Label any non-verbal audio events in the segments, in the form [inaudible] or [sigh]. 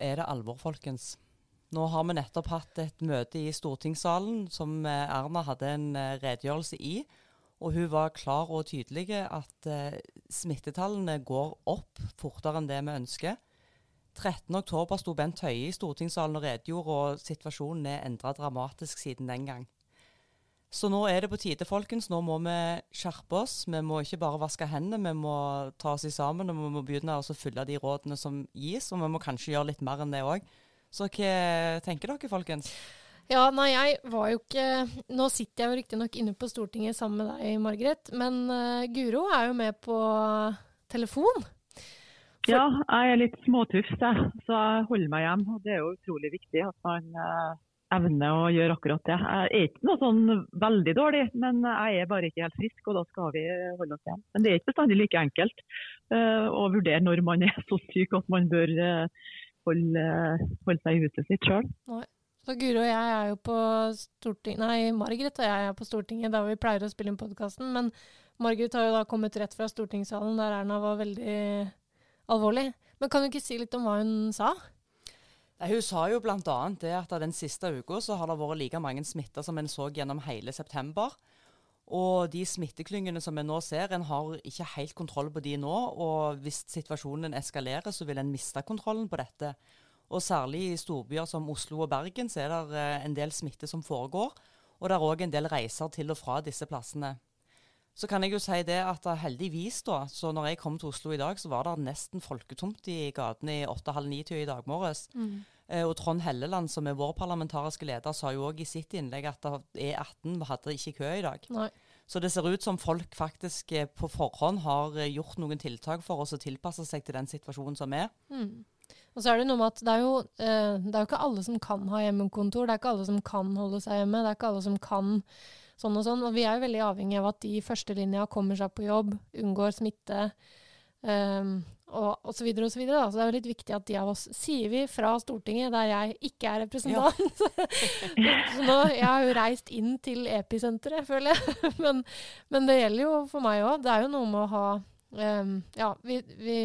Er det alvor, folkens. Nå har vi nettopp hatt et møte i stortingssalen som eh, Erna hadde en eh, redegjørelse i. Og hun var klar og tydelig at eh, smittetallene går opp fortere enn det vi ønsker. 13.10 sto Bent Høie i stortingssalen og redegjorde, og situasjonen er endra dramatisk siden den gang. Så nå er det på tide, folkens. Nå må vi skjerpe oss. Vi må ikke bare vaske hendene, vi må ta oss sammen og vi må begynne å følge de rådene som gis. Og vi må kanskje gjøre litt mer enn det òg. Så hva tenker dere, folkens? Ja, nei, jeg var jo ikke Nå sitter jeg jo riktignok inne på Stortinget sammen med deg, Margaret. Men uh, Guro er jo med på telefon. For... Ja, jeg er litt småtufs, jeg. Så jeg holder meg hjemme. Og det er jo utrolig viktig at man uh evne å gjøre akkurat det. Jeg er ikke noe sånn veldig dårlig, men jeg er bare ikke helt frisk, og da skal vi holde oss igjen. Men det er ikke bestandig like enkelt uh, å vurdere når man er så syk at man bør uh, holde, holde, seg i huset sitt sjøl. Så Guro og jeg er jo på Stortinget Nei, Margaret og jeg er på Stortinget der vi pleier å spille inn podkasten. Men Margaret har jo da kommet rett fra stortingssalen der Erna var veldig alvorlig. Men kan du ikke si litt om hva hun sa? Hun sa jo bl.a. det at den siste uka så har det vært like mange smitter som en så gjennom hele september. Og de smitteklyngene som vi nå ser, en har ikke helt kontroll på de nå. Og hvis situasjonen eskalerer, så vil en miste kontrollen på dette. Og særlig i storbyer som Oslo og Bergen så er det eh, en del smitte som foregår. Og det er òg en del reiser til og fra disse plassene. Så kan jeg jo si det at heldigvis, da, så når jeg kom til Oslo i dag, så var det nesten folketomt i gatene i åtte-halv ni-tida i dag morges. Mm. Eh, og Trond Helleland, som er vår parlamentariske leder, sa jo òg i sitt innlegg at E18 hadde ikke kø i dag. Nei. Så det ser ut som folk faktisk eh, på forhånd har eh, gjort noen tiltak for oss å tilpasse seg til den situasjonen som er. Mm. Og så er Det noe med at det er, jo, eh, det er jo ikke alle som kan ha hjemmekontor. Det er ikke alle som kan holde seg hjemme. Det er ikke alle som kan sånn og sånn. Og vi er jo veldig avhengig av at de i førstelinja kommer seg på jobb, unngår smitte. Um, og osv. Så, så, videre, så det er jo litt viktig at de av oss sier vi fra Stortinget, der jeg ikke er representant. Ja. [laughs] så nå, Jeg har jo reist inn til episenteret, føler jeg. [laughs] men, men, det gjelder jo for meg òg. Det er jo noe med å ha um, Ja, vi, vi,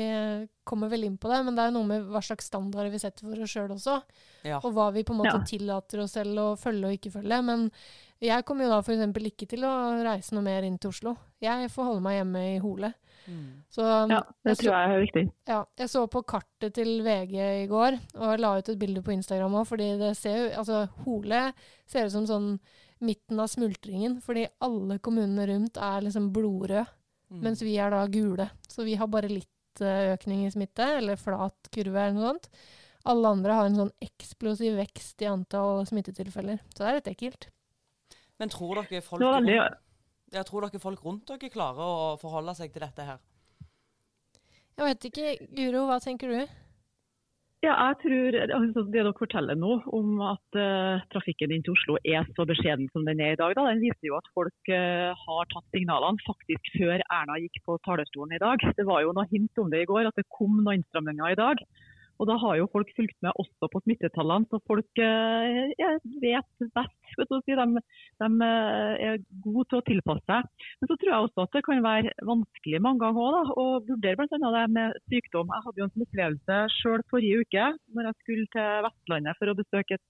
kommer vel inn på det, men det er jo noe med hva slags standarder vi setter for oss sjøl også. Ja. Og hva vi på en måte ja. tillater oss selv å følge og ikke følge. Men jeg kommer jo da f.eks. ikke til å reise noe mer inn til Oslo. Jeg får holde meg hjemme i Hole. Mm. Så, ja, det tror jeg er viktig. Ja, jeg så på kartet til VG i går, og la ut et bilde på Instagram òg, fordi det ser jo Altså, Hole ser ut som sånn midten av smultringen, fordi alle kommunene rundt er liksom blodrøde, mm. mens vi er da gule. Så vi har bare litt eh, økning i smitte, eller flat kurve eller noe sånt. Alle andre har en sånn eksplosiv vekst i antall smittetilfeller. Så det er litt ekkelt. Men tror dere folk, rundt, ja, tror dere folk rundt dere klarer å forholde seg til dette her? Jeg vet ikke. Guro, hva tenker du? Ja, jeg tror altså, Det dere forteller nå om at uh, trafikken inn til Oslo er så beskjeden som den er i dag, da, den viser jo at folk uh, har tatt signalene faktisk før Erna gikk på talerstolen i dag. Det var jo noe hint om det i går, at det kom noen innstramminger i dag. Og Da har jo folk fulgt med også på smittetallene, så folk eh, vet best. Si. De, de, eh, er gode til å tilpasse seg. Men så tror jeg også at det kan være vanskelig mange ganger også, da, å vurdere bl.a. det med sykdom. Jeg hadde jo en opplevelse selv forrige uke når jeg skulle til Vestlandet for å besøke et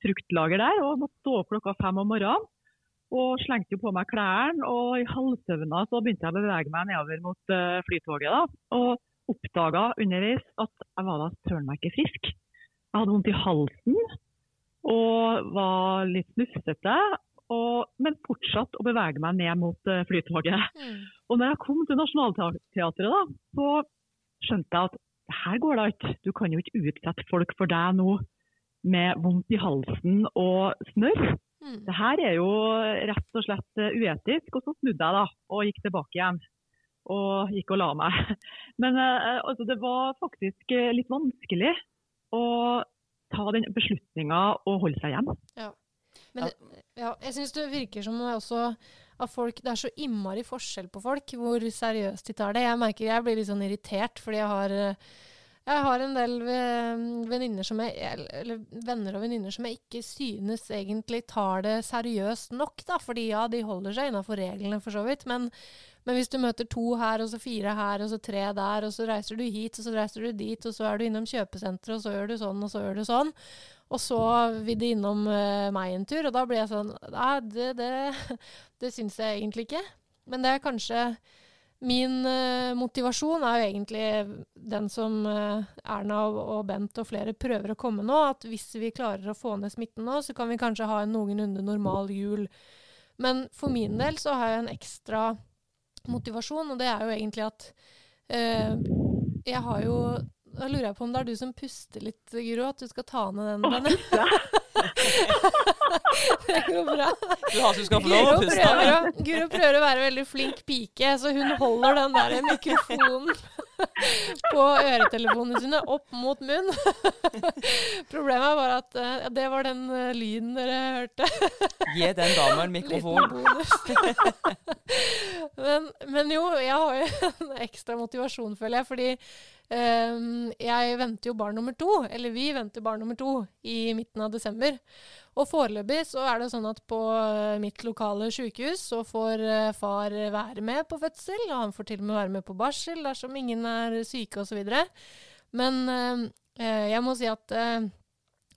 fruktlager der. og måtte stå opp klokka fem om morgenen. Og slengte på meg klærne, og i halvsøvna begynte jeg å bevege meg nedover mot uh, flytoget. da. Og oppdaga underveis at jeg var da søren meg ikke frisk. Jeg hadde vondt i halsen og var litt snufsete. men fortsatt å bevege meg ned mot uh, flytoget. Mm. Og når jeg kom til Nationaltheatret, da, så skjønte jeg at det her går da ikke. Du kan jo ikke utsette folk for deg nå med vondt i halsen og snørr. Mm. Det her er jo rett og slett eh, uetisk. Og så snudde jeg da og gikk tilbake igjen og gikk og la meg. [laughs] Men uh, altså, det var faktisk uh, litt vanskelig å ta den beslutninga og holde seg hjemme. Ja. Men ja, jeg syns det virker som også at folk, det er så innmari forskjell på folk hvor seriøst de tar det. Jeg merker jeg blir litt sånn irritert fordi jeg har uh, Jeg har en del som jeg, eller venner og venninner som jeg ikke synes egentlig tar det seriøst nok. da, fordi ja, de holder seg innafor reglene for så vidt. Men, men, hvis du møter to her, og så fire her, og så tre der, og så reiser du hit, og så reiser du dit, og så er du innom kjøpesenteret, og så gjør du sånn, og så gjør du sånn. Og så vil de innom uh, meg en tur, og da blir jeg sånn Nei, det, det, det syns jeg egentlig ikke. Men det er kanskje Min uh, motivasjon er jo egentlig den som uh, Erna og, og, Bent og flere prøver å komme nå. At hvis vi klarer å få ned smitten nå, så kan vi kanskje ha en noenlunde normal jul. Men for min del så har jeg en ekstra motivasjon, og det er jo egentlig at uh, jeg har jo Da lurer jeg på om det er du som puster litt, Guro, at du skal ta ned den. denne. Det går bra. Du har, skal få lov å puste. Prøver, Guro prøver å være veldig flink pike, så hun holder den der mikrofonen på øretelefonene sine opp mot munn. Problemet bare at ja, det var den uh, lyden dere hørte. Gi den dama en mikrofon. men, men, jo, jeg har jo en ekstra motivasjon, føler jeg, fordi jeg venter jo barn nummer to, eller vi venter barn nummer to i midten av desember. Og foreløpig så er det sånn at på eh, mitt lokale sykehus så får uh, far være med på fødsel, og han får til og med være med på barsel dersom ingen er syke osv. Men uh, jeg må si at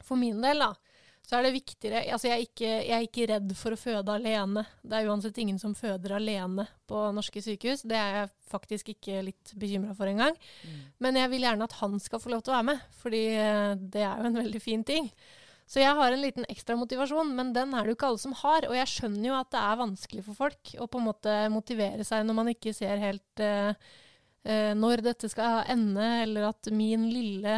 for min del, da, så er det viktigere Altså, jeg er, ikke, jeg er, ikke, redd for å føde alene. Det er uansett ingen som føder alene på norske sykehus. Det er jeg faktisk ikke litt bekymra for engang. Mm. Men jeg vil gjerne at han skal få lov til å være med, fordi eh, det er jo en veldig fin ting. Så jeg har en liten ekstra motivasjon, men den er det jo ikke alle som har. Og jeg skjønner jo at det er vanskelig for folk å på en måte motivere seg når man ikke ser helt uh, uh, når dette skal ende, eller at min lille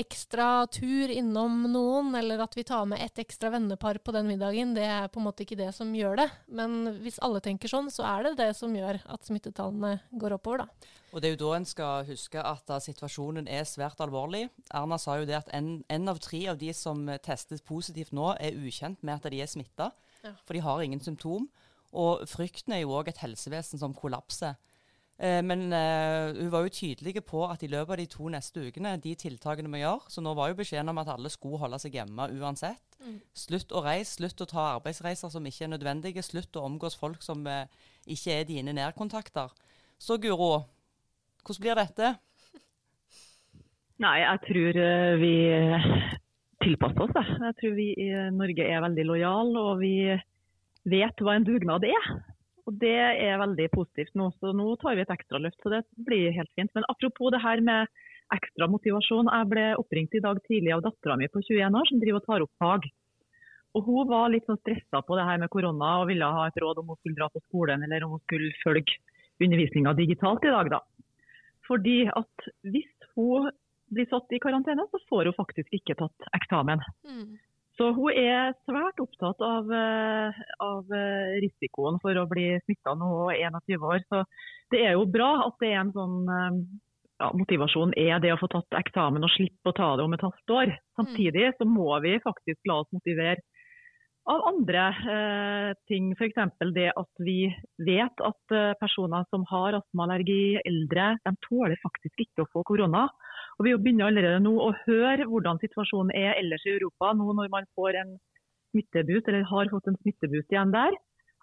ekstra tur innom noen, eller at vi tar med et ekstra vennepar på den middagen, det er på en måte ikke det som gjør det. Men hvis alle tenker sånn, så er det det som gjør at smittetallene går oppover, da. Og Det er jo da en skal huske at da situasjonen er svært alvorlig. Erna sa jo det at en, en av tre av de som testes positivt nå, er ukjent med at de er smitta. Ja. For de har ingen symptom. Og frykten er jo òg et helsevesen som kollapser. Eh, men eh, hun var jo tydelig på at i løpet av de to neste ukene, de tiltakene vi gjør Så nå var jo beskjeden om at alle skulle holde seg hjemme uansett. Mm. Slutt å reise, slutt å ta arbeidsreiser som ikke er nødvendige. Slutt å omgås folk som eh, ikke er dine nærkontakter. Så Guro, hvordan blir dette? Nei, jeg tror vi tilpasser oss. Jeg tror vi i Norge er veldig lojale, og vi vet hva en dugnad er. Og Det er veldig positivt nå, så nå tar vi et ekstra løft. så Det blir helt fint. Men apropos det her med ekstra motivasjon. Jeg ble oppringt i dag tidlig av dattera mi på 21 år som driver og tar opp fag. Og Hun var litt sånn stressa på det her med korona og ville ha et råd om hun skulle dra på skolen eller om hun skulle følge undervisninga digitalt i dag. da. Fordi at hvis hun blir satt i karantene, så får hun faktisk ikke tatt eksamen. Mm. Så hun er svært opptatt av, eh, av eh, risikoen for å bli smitta hun er 21 år. Så det er jo bra at det er en sånn eh, ja, motivasjon er det å få tatt eksamen og slippe å ta det om et halvt år. Samtidig så må vi faktisk la oss motivere av andre eh, ting. F.eks. det at vi vet at personer som har astmaallergi, eldre, de tåler faktisk ikke å få korona. Og Vi begynner allerede nå å høre hvordan situasjonen er ellers i Europa, nå når man får en smittebut, eller har fått en smittebut igjen der.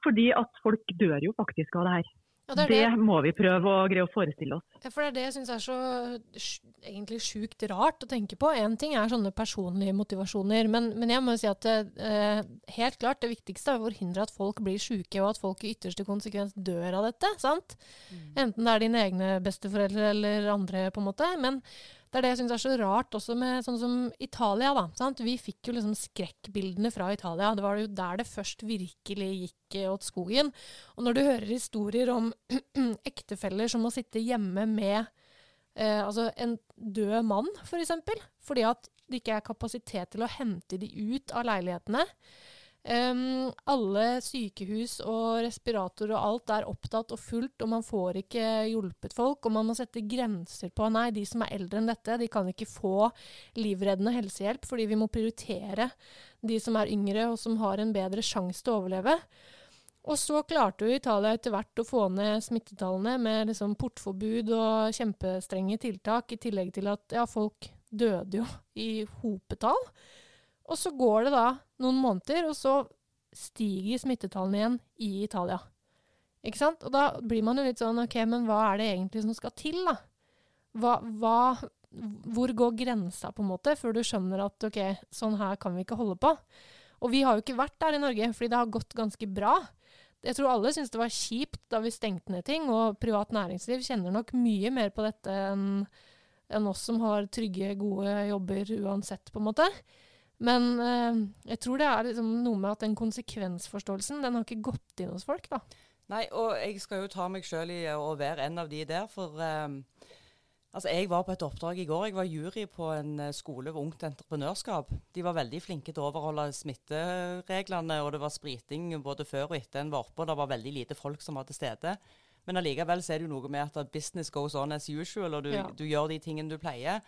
Fordi at folk dør jo faktisk av det her. Ja, det, det. det, må vi prøve å greie å forestille oss. Ja, for Det er det jeg syns er så egentlig sjukt rart å tenke på. Én ting er sånne personlige motivasjoner, men, men jeg må jo si at eh, helt klart det viktigste er å forhindre at folk blir sjuke, og at folk i ytterste konsekvens dør av dette. sant? Mm. Enten det er dine egne besteforeldre eller andre, på en måte. Men det er det jeg syns er så rart også med sånn som Italia. da, sant? Vi fikk jo liksom skrekkbildene fra Italia. Det var jo der det først virkelig gikk eh, åt skogen. Og når du hører historier om [clears throat] ektefeller som må sitte hjemme med eh, altså en død mann, f.eks., for fordi at det ikke er kapasitet til å hente de ut av leilighetene, Um, alle sykehus og respiratorer og alt er opptatt og fullt, og man får ikke hjulpet folk. Og man må sette grenser på Nei, de som er eldre enn dette, de kan ikke få livreddende helsehjelp, fordi vi må prioritere de som er yngre og som har en bedre sjanse til å overleve. Og så klarte jo Italia etter hvert å få ned smittetallene med liksom portforbud og kjempestrenge tiltak, i tillegg til at ja, folk døde jo i hopetall. Og så går det da noen måneder, og så stiger smittetallene igjen i Italia. Ikke sant? Og da blir man jo litt sånn OK, men hva er det egentlig som skal til, da? Hva, hva, hvor går grensa, på en måte, før du skjønner at OK, sånn her kan vi ikke holde på? Og vi har jo ikke vært der i Norge, fordi det har gått ganske bra. Jeg tror alle syntes det var kjipt da vi stengte ned ting, og privat næringsliv kjenner nok mye mer på dette enn enn oss som har trygge, gode jobber uansett, på en måte. Men eh, jeg tror det er liksom noe med at den konsekvensforståelsen, den har ikke gått inn hos folk, da. Nei, og jeg skal jo ta meg sjøl i å være en av de der, for eh, altså jeg var på et oppdrag i går. Jeg var jury på en skole ved Ungt Entreprenørskap. De var veldig flinke til å overholde smittereglene, og det var spriting både før og etter en var oppe, og det var veldig lite folk som var til stede. Men allikevel så er det jo noe med at business goes on as usual, og du, Ja. du gjør de tingene du pleier.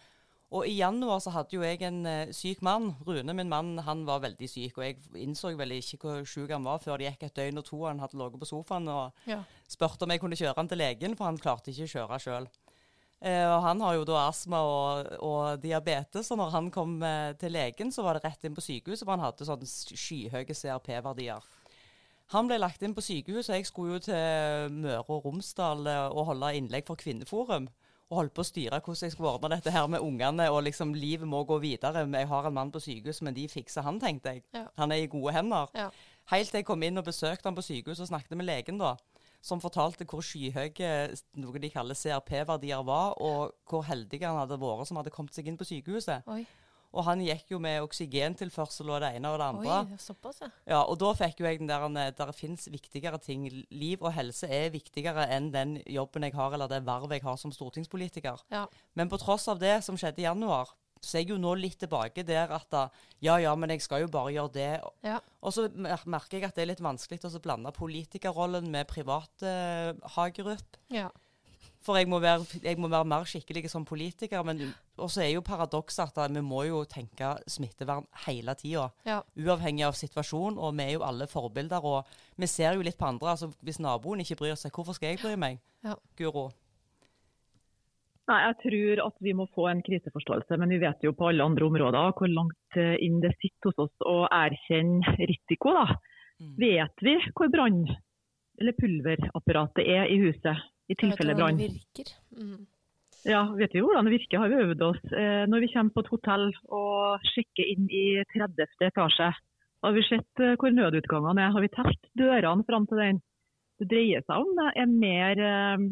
Og i januar så hadde jo jeg en eh, syk mann. Rune, min mann, han var veldig syk. Og jeg innså vel ikke hvor syk han var før det gikk et døgn og to. Han hadde ligget på sofaen og Ja. spurte om jeg kunne kjøre han til legen, for han klarte ikke å kjøre sjøl. Eh, og han har jo da astma og, og diabetes, og når han kom eh, til legen, så var det rett inn på sykehuset, for han hadde sånne skyhøye CRP-verdier. Han ble lagt inn på sykehus, og jeg skulle jo til Møre og Romsdal eh, og holde innlegg for Kvinneforum. Og holdt på å styre hvordan jeg skulle ordne dette her med ungene, og liksom livet må gå videre. Jeg har en mann på sykehus, men de fikser han, tenkte jeg. Ja. Han er i gode hender. Ja. Helt til jeg kom inn og besøkte han på sykehus og snakket med legen, da. Som fortalte hvor skyhøye noe de kaller CRP-verdier var, og hvor heldige han hadde vært som hadde kommet seg inn på sykehuset. Oi, Og han gikk jo med oksygentilførsel og det ene og det andre. Oi såpass, ja. Ja, og da fikk jo jeg den der det der fins viktigere ting. Liv og helse er viktigere enn den jobben jeg har, eller det vervet jeg har som stortingspolitiker. ja. Men på tross av det som skjedde i januar, så er jeg jo nå litt tilbake der at da, ja ja, men jeg skal jo bare gjøre det. Ja. Og så merker jeg at det er litt vanskelig å blande politikerrollen med privat eh, hagerup. ja. For jeg må, være, jeg må være mer skikkelig som politiker. Men også er jo paradokset at vi må jo tenke smittevern hele tida. ja. Uavhengig av situasjonen. og vi er jo alle forbilder. Og vi ser jo litt på andre. altså Hvis naboen ikke bryr seg, hvorfor skal jeg bry meg? Ja. Guro? Nei, Jeg tror at vi må få en kriseforståelse, men vi vet jo på alle andre områder hvor langt eh, inn det sitter hos oss å erkjenne risiko. da. Mm. Vet vi hvor brann- eller pulverapparatet er i huset i tilfelle brann? Mm. Ja, vet vi hvordan det virker, har vi øvd oss. Eh, når vi kommer på et hotell og sjekker inn i 30. etasje, har vi sett eh, hvor nødutgangene er. Har vi telt dørene fram til den? Det dreier seg om er mer eh,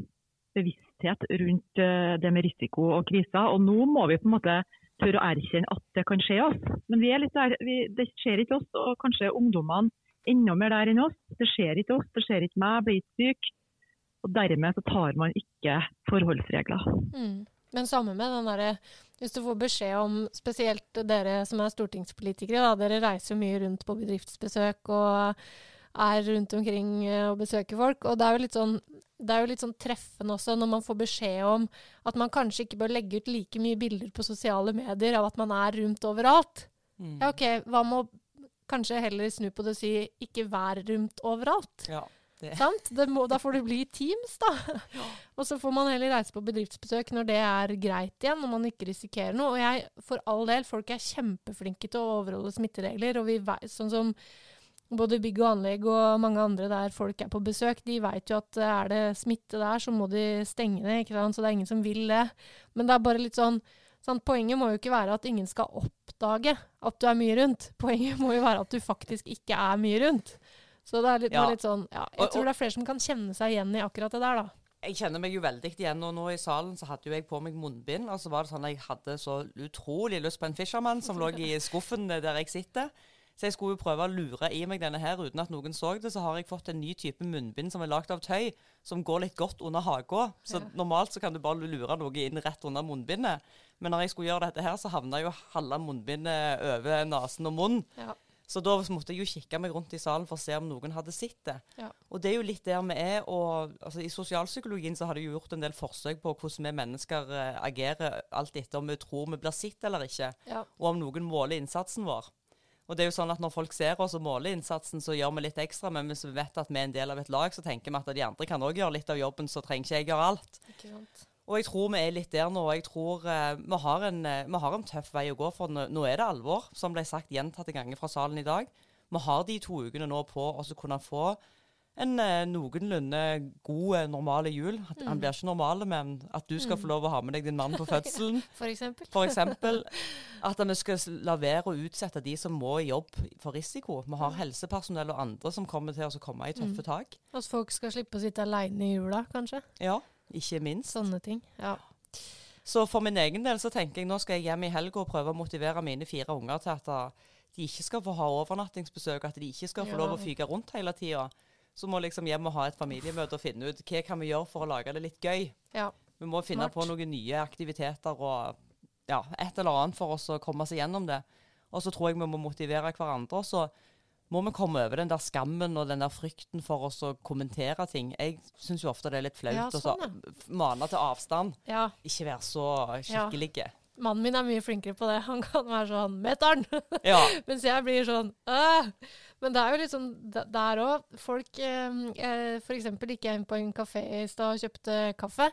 bevissthet rundt det med risiko og kriser. Og nå må vi på en måte tørre å erkjenne at det kan skje oss. Men vi er litt der, vi, det skjer ikke oss, og kanskje ungdommene enda mer der enn oss. Det skjer ikke oss, det skjer ikke meg, jeg blir ikke syk. Og dermed så tar man ikke forholdsregler. Mm. Men samme med den derre Hvis du får beskjed om, spesielt dere som er stortingspolitikere, da, dere reiser mye rundt på bedriftsbesøk og er rundt omkring eh, og besøker folk. Og det er jo litt sånn det er jo litt sånn treffende også når man får beskjed om at man kanskje ikke bør legge ut like mye bilder på sosiale medier av at man er rundt overalt. Mm. Ja, OK, hva med å kanskje heller snu på det og si ikke vær rundt overalt? Ja, må, da får det bli Teams, da. [laughs] Og så får man heller reise på bedriftsbesøk når det er greit igjen, når man ikke risikerer noe. Og jeg, for all del, folk er kjempeflinke til å overholde smitteregler. Og vi vet, sånn som både bygg og anlegg og mange andre der folk er på besøk, de vet jo at er det smitte der, så må de stenge det. ikke sant? Så det er ingen som vil det. Men det er bare litt sånn sant? Poenget må jo ikke være at ingen skal oppdage at du er mye rundt. Poenget må jo være at du faktisk ikke er mye rundt. Så det er litt, Ja. litt sånn ja, Jeg Og- tror det er flere som kan kjenne seg igjen i akkurat det der, da. Jeg kjenner meg jo veldig igjen, og nå i salen så hadde jo jeg på meg munnbind. Og så var det sånn at jeg hadde så utrolig lyst på en Fisherman som lå i skuffen der jeg sitter. Så jeg skulle jo prøve å lure i meg denne her uten at noen så det. Så har jeg fått en ny type munnbind som er lagd av tøy, som går litt godt under haka. Så Ja. normalt så kan du bare lure noe inn rett under munnbindet. Men når jeg skulle gjøre dette her, så havna jo halve munnbindet over nesen og munnen. Ja. Så da måtte jeg jo kikke meg rundt i salen for å se om noen hadde sett det. Ja. Og det er jo litt der vi er. og altså, I sosialpsykologien så har de jo gjort en del forsøk på hvordan vi mennesker eh, agerer alt etter om vi tror vi blir sett eller ikke, Ja. og om noen måler innsatsen vår. Og det er jo sånn at Når folk ser oss og måler innsatsen, så gjør vi litt ekstra. Men hvis vi vet at vi er en del av et lag, så tenker vi at de andre kan òg gjøre litt av jobben, så trenger ikke jeg gjøre alt. Ikke sant? Og jeg tror vi er litt der nå. Jeg tror eh, vi, har en, eh, vi har en tøff vei å gå, for nå, nå er det alvor, som ble sagt gjentatte ganger fra salen i dag. Vi har de to ukene nå på oss å kunne få en eh, noenlunde god, normale jul. At, Han blir ikke normal, men at du skal få lov å ha med deg din mann på [laughs] fødselen. [laughs] For eksempel. For eksempel [laughs] at vi skal la være å utsette de som må i jobb for risiko. Vi har helsepersonell og andre som kommer til oss å komme i tøffe tak. At folk skal slippe å sitte alene i jula, kanskje. Ja, ikke minst. Sånne ting. Ja. Så for min egen del så tenker jeg nå skal jeg hjem i helga og prøve å motivere mine fire unger til at uh, de ikke skal få ha overnattingsbesøk, at de ikke skal få Ja. lov å fyke rundt hele tida. Så må liksom hjem og ha et familiemøte og finne ut hva kan vi gjøre for å lage det litt gøy. ja. Vi må finne Smart. på noen nye aktiviteter og ja, et eller annet for oss å komme oss gjennom det. Og så tror jeg vi må motivere hverandre. Så må vi komme over den der skammen og den der frykten for oss å kommentere ting. Jeg syns jo ofte det er litt flaut Ja, å ja. å mane til avstand. ja. Ikke være så skikkelige. Mannen min er mye flinkere på det. Han kan være sånn 'Mætter'n!' Ja. [laughs] Mens jeg blir sånn «Åh!» Men det er jo litt sånn der òg. Folk eh, f.eks. For eksempel gikk jeg inn på en kafé i stad og kjøpte kaffe.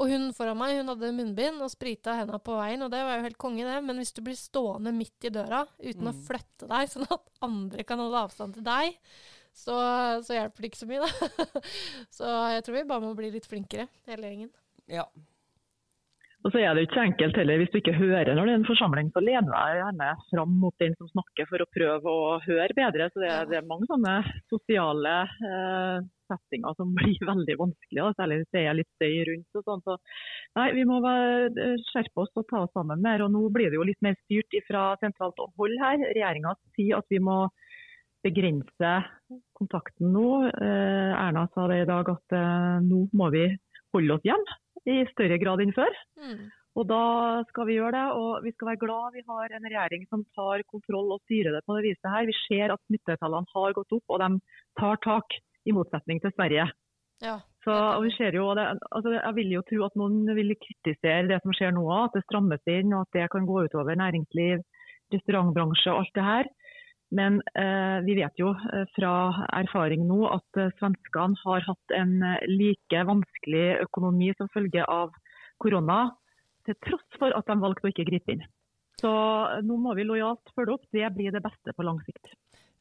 Og hun foran meg hun hadde munnbind og sprita henda på veien, og det var jo helt konge, det. Men hvis du blir stående midt i døra uten å Mm. flytte deg, sånn at andre kan holde avstand til deg, så, så hjelper det ikke så mye, da. [laughs] så jeg tror vi bare må bli litt flinkere, hele gjengen. ja. Og så er det ikke enkelt heller. Hvis du ikke hører når det er en forsamling, så lener jeg gjerne fram mot den som snakker for å prøve å høre bedre. Så det er, det er mange sånne sosiale eh, settinger som [laughs] blir veldig vanskelige, særlig hvis det er litt støy rundt. og sånn. Så, nei, Vi må være, skjerpe oss og ta oss sammen mer. og Nå blir det jo litt mer styrt fra sentralt hold her. Regjeringa sier at vi må begrense kontakten nå. Eh, Erna sa det i dag at eh, nå må vi holde oss hjemme i større grad enn før. Mm. Og da skal vi gjøre det, og vi skal være glad vi har en regjering som tar kontroll og styrer det på det viset her. Vi ser at smittetallene har gått opp, og de tar tak, i motsetning til Sverige. Ja. Så, og vi ser jo, det, altså, jeg vil jo tro at noen vil kritisere det som skjer nå, at det strammes inn og at det kan gå utover næringsliv, restaurantbransje og alt det her. Men eh, vi vet jo eh, fra erfaring nå at eh, svenskene har hatt en eh, like vanskelig økonomi som følge av korona, til tross for at de valgte å ikke gripe inn. Så nå må vi lojalt følge opp. Det blir det beste på lang sikt.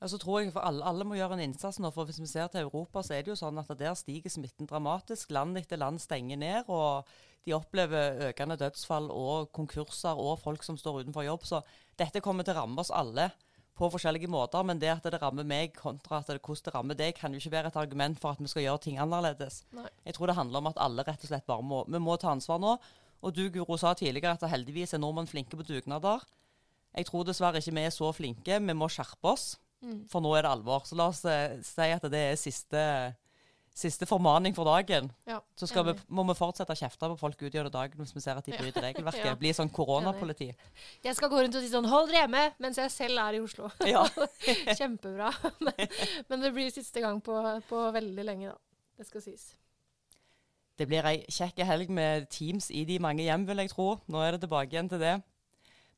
Ja, så tror jeg for alle, alle må gjøre en innsats nå. for Hvis vi ser til Europa, så er det jo sånn at der stiger smitten dramatisk. Land etter land stenger ned. og De opplever økende dødsfall og konkurser og folk som står utenfor jobb. Så dette kommer til å ramme oss alle på forskjellige måter. Men det at det rammer meg kontra at det, hvordan det rammer deg, kan jo ikke være et argument for at vi skal gjøre ting annerledes. Nei. Jeg tror det handler om at alle rett og slett bare må, vi må ta ansvar nå. Og du Guro sa tidligere at heldigvis er nordmenn flinke på dugnader. Jeg tror dessverre ikke vi er så flinke. Vi må skjerpe oss. Mm. For nå er det alvor. Så la oss eh, si at det er siste, siste formaning for dagen. Ja, Så skal vi, må vi fortsette å kjefte på folk ut gjennom dagen hvis vi ser at de bryter regelverket. [laughs] Ja. Bli sånn koronapoliti. Jeg skal gå rundt og si sånn 'hold dere hjemme', mens jeg selv er i Oslo. Ja. [laughs] Kjempebra. [laughs] Men, men det blir siste gang på, på veldig lenge, da. Det skal sies. Det blir ei kjekk helg med Teams i de mange hjem, vil jeg tro. Nå er det tilbake igjen til det.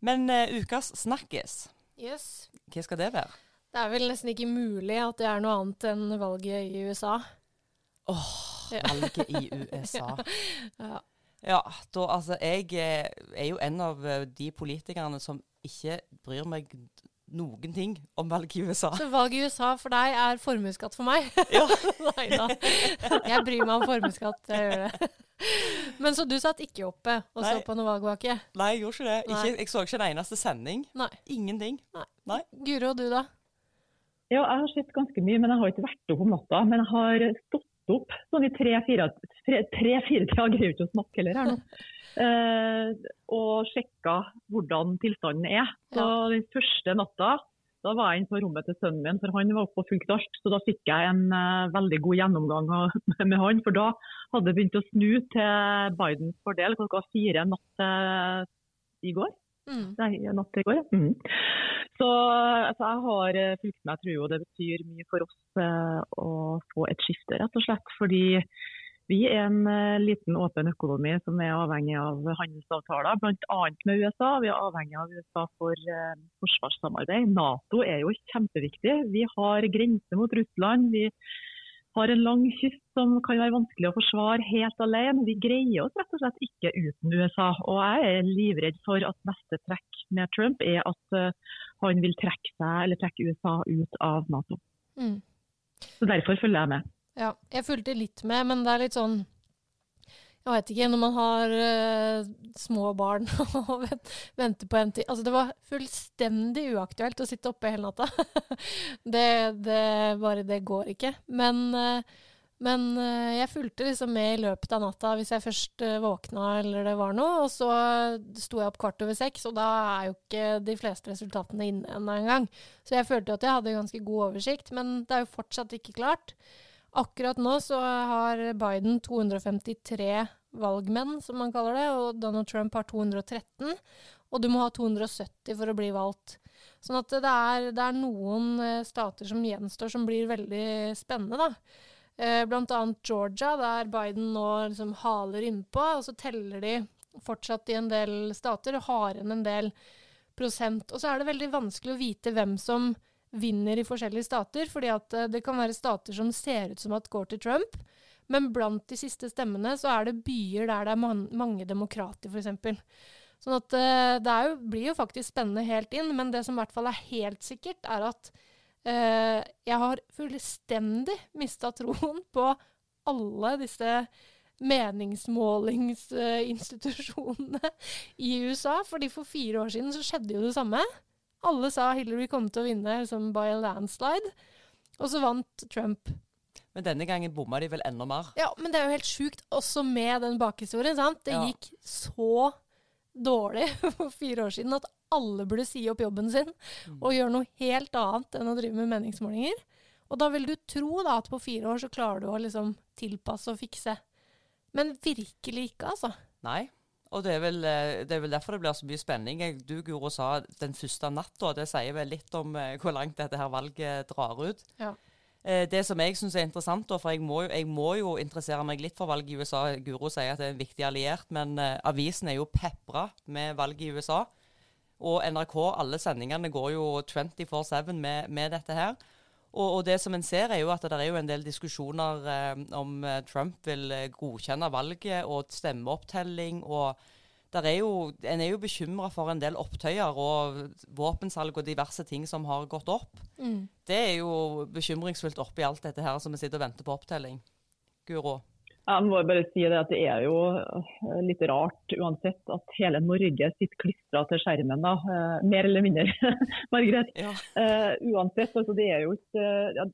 Men uh, ukas snakkes, Yes. hva skal det være? Det er vel nesten ikke mulig at det er noe annet enn valget i USA. Åh, oh, valget i USA. [laughs] Ja. Ja, da, altså, jeg eh, er jo en av eh, de politikerne som ikke bryr meg noen ting om valget i USA. Så valget i USA for deg er formuesskatt for meg? Ja. [laughs] Nei da. Jeg bryr meg om formuesskatt, jeg gjør det. Men så du satt ikke oppe og så på noe valgvake? Nei, jeg gjorde ikke det. Ikke, jeg så ikke en eneste sending. Nei. Ingenting. Nei. Guro, du da? Ja, jeg har sett ganske mye, men jeg har ikke vært oppe om natta. Men jeg har stått opp sånn i tre-fire tre, tre-fire jeg jo ikke å snakke heller her nå. Eh, og sjekka hvordan tilstanden er. Så Den første natta da var jeg inne på rommet til sønnen min, for han var oppe og fulgte alt. Så da fikk jeg en uh, veldig god gjennomgang av- [laughs] med han. For da hadde det begynt å snu til Bidens fordel klokka fire natt til i går. Mm. Nei, natt i går. Mhm. Så altså, jeg har eh, fulgt med. Jeg tror jo det betyr mye for oss eh, å få et skifte, rett og slett. Fordi Vi er en eh, liten åpen økonomi som er avhengig av handelsavtaler, bl.a. med USA. Vi er avhengig av USA for eh, forsvarssamarbeid. Nato er jo kjempeviktig. Vi har grense mot Russland. Vi har en lang kyst som kan være vanskelig å forsvare helt alene. Vi greier oss rett og slett ikke uten USA. Og jeg er livredd for at neste trekk med Trump er at uh, han vil trekke seg, eller trekke USA ut av Nato. Mm. Så derfor følger jeg med. Ja, jeg fulgte litt med, men det er litt sånn jeg vet ikke, når man har uh, små barn [laughs] og venter på en tid Altså, det var fullstendig uaktuelt å sitte oppe hele natta. [laughs] det, det, bare det går ikke. Men, uh, men uh, jeg fulgte liksom med i løpet av natta hvis jeg først våkna eller det var noe. Og så sto jeg opp kvart over seks, og da er jo ikke de fleste resultatene inne ennå engang. Så jeg følte at jeg hadde ganske god oversikt, men det er jo fortsatt ikke klart. Akkurat nå så har Biden 253 valgmenn, som man kaller det, og Donald Trump har 213. Og du må ha 270 for å bli valgt. Sånn at det er, det er noen eh, stater som gjenstår som blir veldig spennende, da. Eh, blant annet Georgia, der Biden nå liksom haler innpå, og så teller de fortsatt i en del stater og har igjen en del prosent. Og så er det veldig vanskelig å vite hvem som vinner i forskjellige stater, fordi at eh, det kan være stater som ser ut som at går til Trump, men blant de siste stemmene så er det byer der det er man mange demokrater, f.eks. Sånn at uh, det jo, blir jo faktisk spennende helt inn, men det som i hvert fall er helt sikkert, er at uh, jeg har fullstendig mista troen [laughs] på alle disse meningsmålingsinstitusjonene [laughs] i USA. fordi for fire år siden så skjedde jo det samme. Alle sa Hillary kom til å vinne liksom, by a landslide, og så vant Trump. Men denne gangen bomma de vel enda mer? Ja, men det er jo helt sjukt, også med den bakhistorien. sant? Det ja. gikk så dårlig [laughs] for fire år siden at alle burde si opp jobben sin mm. og gjøre noe helt annet enn å drive med meningsmålinger. Og da vil du tro da at på fire år så klarer du å liksom tilpasse og fikse. Men virkelig ikke, altså. Nei. Og det er, vel, eh, det er, vel, derfor det blir så mye spenning. Du Guro sa den første natta. Det sier vel litt om eh, hvor langt dette her valget drar ut. Ja. Eh, det som jeg syns er interessant, for jeg må, jeg må, jo interessere meg litt for valget i USA. Guro sier at det er en viktig alliert, men avisen er jo pepra med valget i USA. Og NRK, alle sendingene går jo 24-7 med, med dette her. Og, og, det som en ser, er jo at det er jo en del diskusjoner eh, om eh, Trump vil eh, godkjenne valget og stemmeopptelling. og er jo, En er jo bekymra for en del opptøyer og våpensalg og diverse ting som har gått opp. Mm. Det er jo bekymringsfullt oppi alt dette her som vi sitter og venter på opptelling. Guro? Jeg må bare si det at det er jo eh, litt rart uansett at hele Norge sitter klistra til skjermen. da, uh, Mer eller mindre, [laughs] Margret. Ja. Uh, uansett, altså det er jo ikke,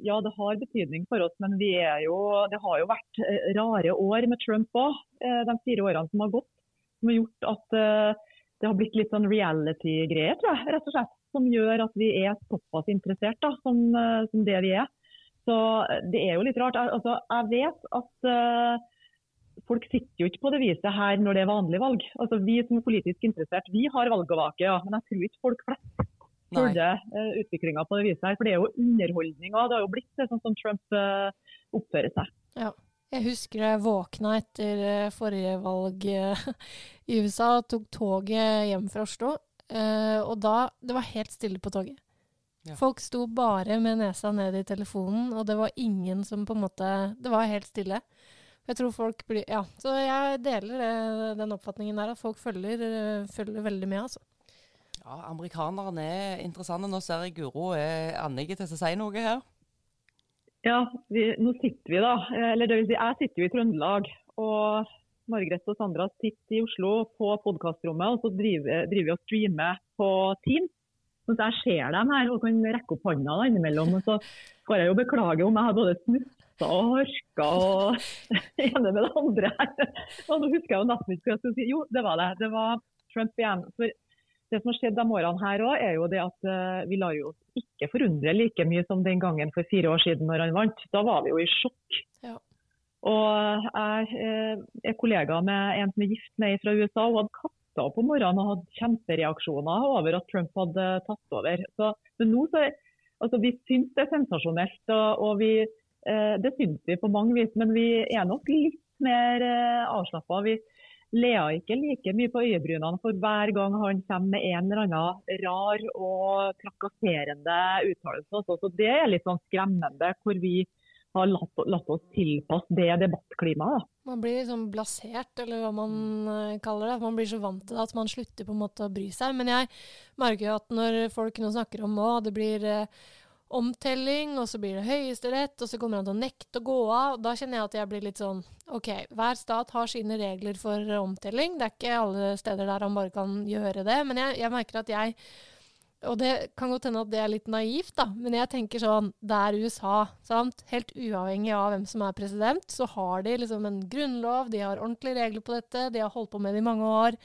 Ja, det har betydning for oss, men vi er jo, det har jo vært rare år med Trump òg, uh, de fire årene som har gått. Som har gjort at det har blitt litt sånn reality-greier, tror jeg. rett og slett, Som gjør at vi er såpass interessert da, som, som det vi er. Så det er jo litt rart. Altså, jeg vet at uh, folk sitter jo ikke på det viset her når det er vanlig valg. Altså, vi som er politisk interessert, vi har valgavake, ja. Men jeg tror ikke folk flest følger uh, utviklinga på det viset her. For det er jo underholdning òg. Det har jo blitt det sånn som Trump uh, oppfører seg. Ja. Jeg husker jeg våkna etter forrige valg i USA og tok toget hjem fra Oslo. og da Det var helt stille på toget. Ja. Folk sto bare med nesa ned i telefonen, og det var ingen som på en måte Det var helt stille. Jeg tror folk blir Ja. Så jeg deler det, den oppfatningen der, at folk følger, følger veldig med, altså. Ja, amerikanerne er interessante. Nå ser jeg Guro er anlegget til å si noe her. Ja, vi, nå sitter vi da. Eller det vil si, jeg sitter jo i Trøndelag. Og Margrethe og Sandra sitter i Oslo på podkastrommet, og så driver, driver vi og streamer på Teams. Så jeg ser dem her og kan rekke opp hånda innimellom. Og så får jeg jo beklage om jeg har både snufsa og harka og [laughs] ene med det andre. her. Og nå husker jeg jo nesten ikke hva jeg skulle si. Jo, det var det. Det var Trump igjen. For det som har skjedd de årene her òg, er jo det at uh, vi lar jo ikke forundre like mye som den gangen for fire år siden når han vant. Da var vi jo i sjokk. Ja. Og jeg uh, er kollega med en som er gift med fra USA og hadde katt våkna opp om morgenen og hadde kjempereaksjoner over at Trump hadde tatt over. Så, men nå så, altså, Vi syns det er sensasjonelt, og, og vi, eh, det syns vi på mange vis. Men vi er nok litt mer eh, avslappa. Vi ler ikke like mye på øyebrynene for hver gang han kommer med en eller annen rar og trakasserende uttalelse. Så det er litt sånn skremmende hvor vi har latt, latt oss tilpasse det debattklimaet. Man blir liksom blasert, eller hva man uh, kaller det. Man blir så vant til det at man slutter på en måte å bry seg. Men jeg merker jo at når folk nå snakker om å, det blir eh, omtelling, og så blir det Høyesterett, og så kommer han til å nekte å gå av. Da kjenner jeg at jeg blir litt sånn OK, hver stat har sine regler for omtelling. Det er ikke alle steder der han bare kan gjøre det. Men jeg, jeg merker at jeg og det kan godt hende at det er litt naivt, da, men jeg tenker sånn Det er USA, sant. Helt uavhengig av hvem som er president, så har de liksom en grunnlov, de har ordentlige regler på dette, de har holdt på med det i mange år.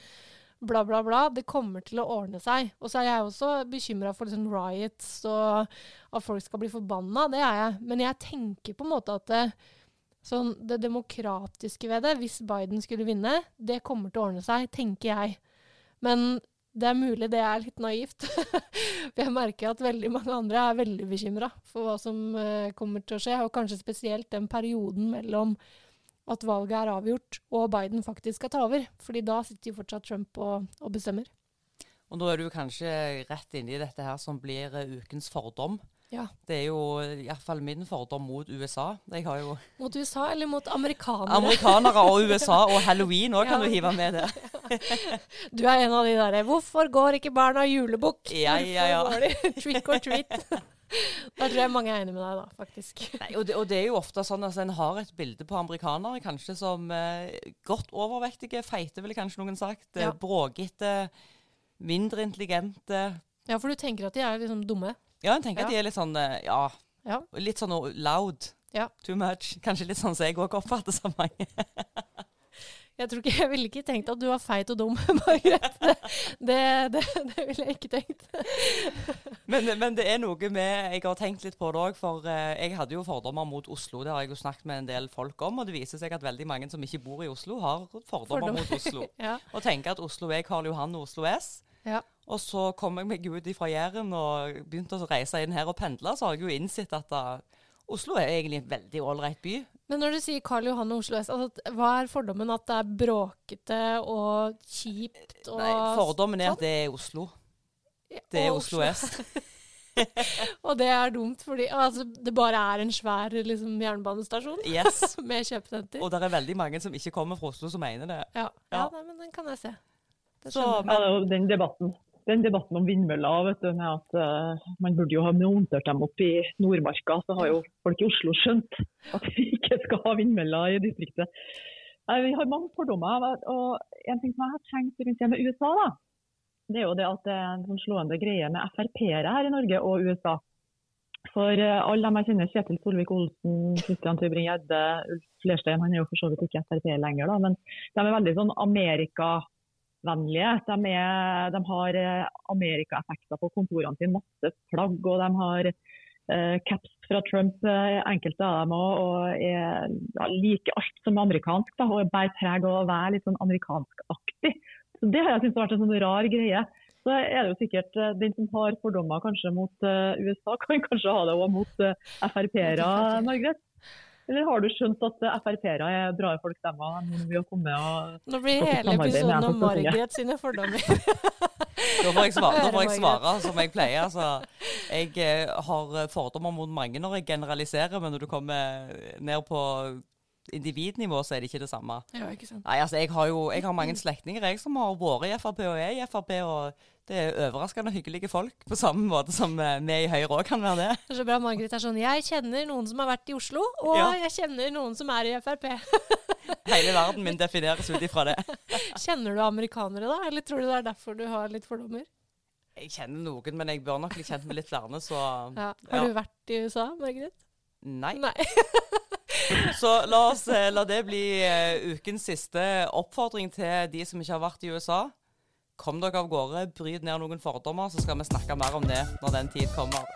Bla, bla, bla. Det kommer til å ordne seg. Og så er jeg også bekymra for liksom riots og at folk skal bli forbanna. Det er jeg. Men jeg tenker på en måte at det, sånn, det demokratiske ved det, hvis Biden skulle vinne, det kommer til å ordne seg, tenker jeg. Men det er mulig det er litt naivt. [laughs] For jeg merker at veldig mange andre er veldig bekymra for hva som uh, kommer til å skje, og kanskje spesielt den perioden mellom at valget er avgjort og Biden faktisk skal ta over. Fordi da sitter jo fortsatt Trump og, og bestemmer. Og nå er du kanskje rett inne i dette her som blir uh, ukens fordom. Ja. Det er jo iallfall min fordom mot USA. Jo mot USA eller mot amerikanere? Amerikanere og [laughs] USA og halloween òg ja. kan du hive med det. [laughs] du er en av de derre 'Hvorfor går ikke barna julebukk?' Ja, ja, ja. [laughs] Trick or treat. Da tror jeg mange er enig med deg, da, faktisk. Nei, og, det, og, det, er jo ofte sånn at altså, en har et bilde på amerikanere kanskje som eh, godt overvektige, feite ville kanskje noen sagt, ja. bråkete, mindre intelligente. Ja, for du tenker at de er liksom dumme? Ja, jeg tenker at de er litt sånn eh, ja, ja. litt sånn loud. Ja. Too much. Kanskje litt sånn som jeg òg oppfatter så mange. [laughs] jeg tror ikke, jeg ville ikke tenkt at du var feit og dum, [laughs] Margrethe. Det, det, det, ville jeg ikke tenkt. [laughs] men, men, det er noe med Jeg har tenkt litt på det òg, for uh, jeg hadde jo fordommer mot Oslo. Det har jeg jo snakket med en del folk om, og det viser seg at veldig mange som ikke bor i Oslo, har fordommer Fordom. mot Oslo. ja. Og tenker at Oslo er Karl Johan og Oslo S. Ja. Og så kom jeg meg ut fra Jæren og begynte å reise inn her og pendle. Så har jeg jo innsett at da, Oslo er egentlig en veldig ålreit by. Men når du sier Karl Johan og Oslo S, altså, hva er fordommen? At det er bråkete og kjipt? Og Nei, fordommen er at det er Oslo. Det er Oslo, Oslo S. [laughs] og det er dumt, fordi altså, det bare er en svær liksom, jernbanestasjon yes. [laughs] med kjøpesenter. Og det er veldig mange som ikke kommer fra Oslo, som mener det. Ja, ja. ja nei, men den kan jeg se. Så, men, ja, den debatten den debatten om vindmøller, vet du, med at uh, man burde jo ha montert dem opp i Nordmarka, så har jo folk i Oslo skjønt at vi ikke skal ha vindmøller i distriktet. Uh, vi har mange fordommer. og En ting som jeg har tenkt rundt det med USA, da, det er jo det at det er en sånn slående greie med Frp-ere her i Norge og USA. For uh, alle dem jeg kjenner, Kjetil Solvik-Olsen, Christian Tybring-Gjedde, Ulf Lerstein, han er jo for så vidt ikke Frp lenger, da, men de er veldig sånn Amerika vennlige. De, er, de har amerikaeffekter Amerika-effekter på kontorene sine, masse flagg. Og de har eh, caps fra Trump, uh, enkelte av dem òg. Og er, ja, liker alt som er amerikansk. Da, og bærer preg av å være litt sånn amerikanskaktig. Så Det har jeg syntes har vært en sånn rar greie. Så er det jo sikkert uh, Den som har fordommer kanskje mot USA, [laughs] kan kanskje ha det òg mot Frp-ere, Margrethe? Eller har du skjønt at Frp-ere er bra folk, dem òg? Nå blir hele episoden om Margaret sine fordommer. [laughs] Nå får jeg svare, får jeg svare som jeg pleier. Altså, jeg eh, har fordommer mot mange når jeg generaliserer, men når du kommer ned på individnivå så er det ikke det samme. Ja, ikke sant. Nei, altså, jeg har jo jeg har mange slektninger som har vært i Frp og er i Frp. og det er overraskende hyggelige folk, på samme måte som eh, vi i Høyre òg kan være det. Så bra Margaret er sånn Jeg kjenner noen som har vært i Oslo, og ja. jeg kjenner noen som er i Frp. [laughs] Hele verden min defineres ut ifra det. [laughs] Kjenner du amerikanere, da? Eller tror du det er derfor du har litt fordommer? Jeg kjenner noen, men jeg bør nok bli kjent med litt flere, så ja. Har du vært i USA, Margaret? Nei. Nei. [laughs] Så la oss eh, la det bli uh, ukens siste oppfordring til de som ikke har vært i USA. Kom dere av gårde, bryt ned noen fordommer, så skal vi snakke mer om det når den tid kommer.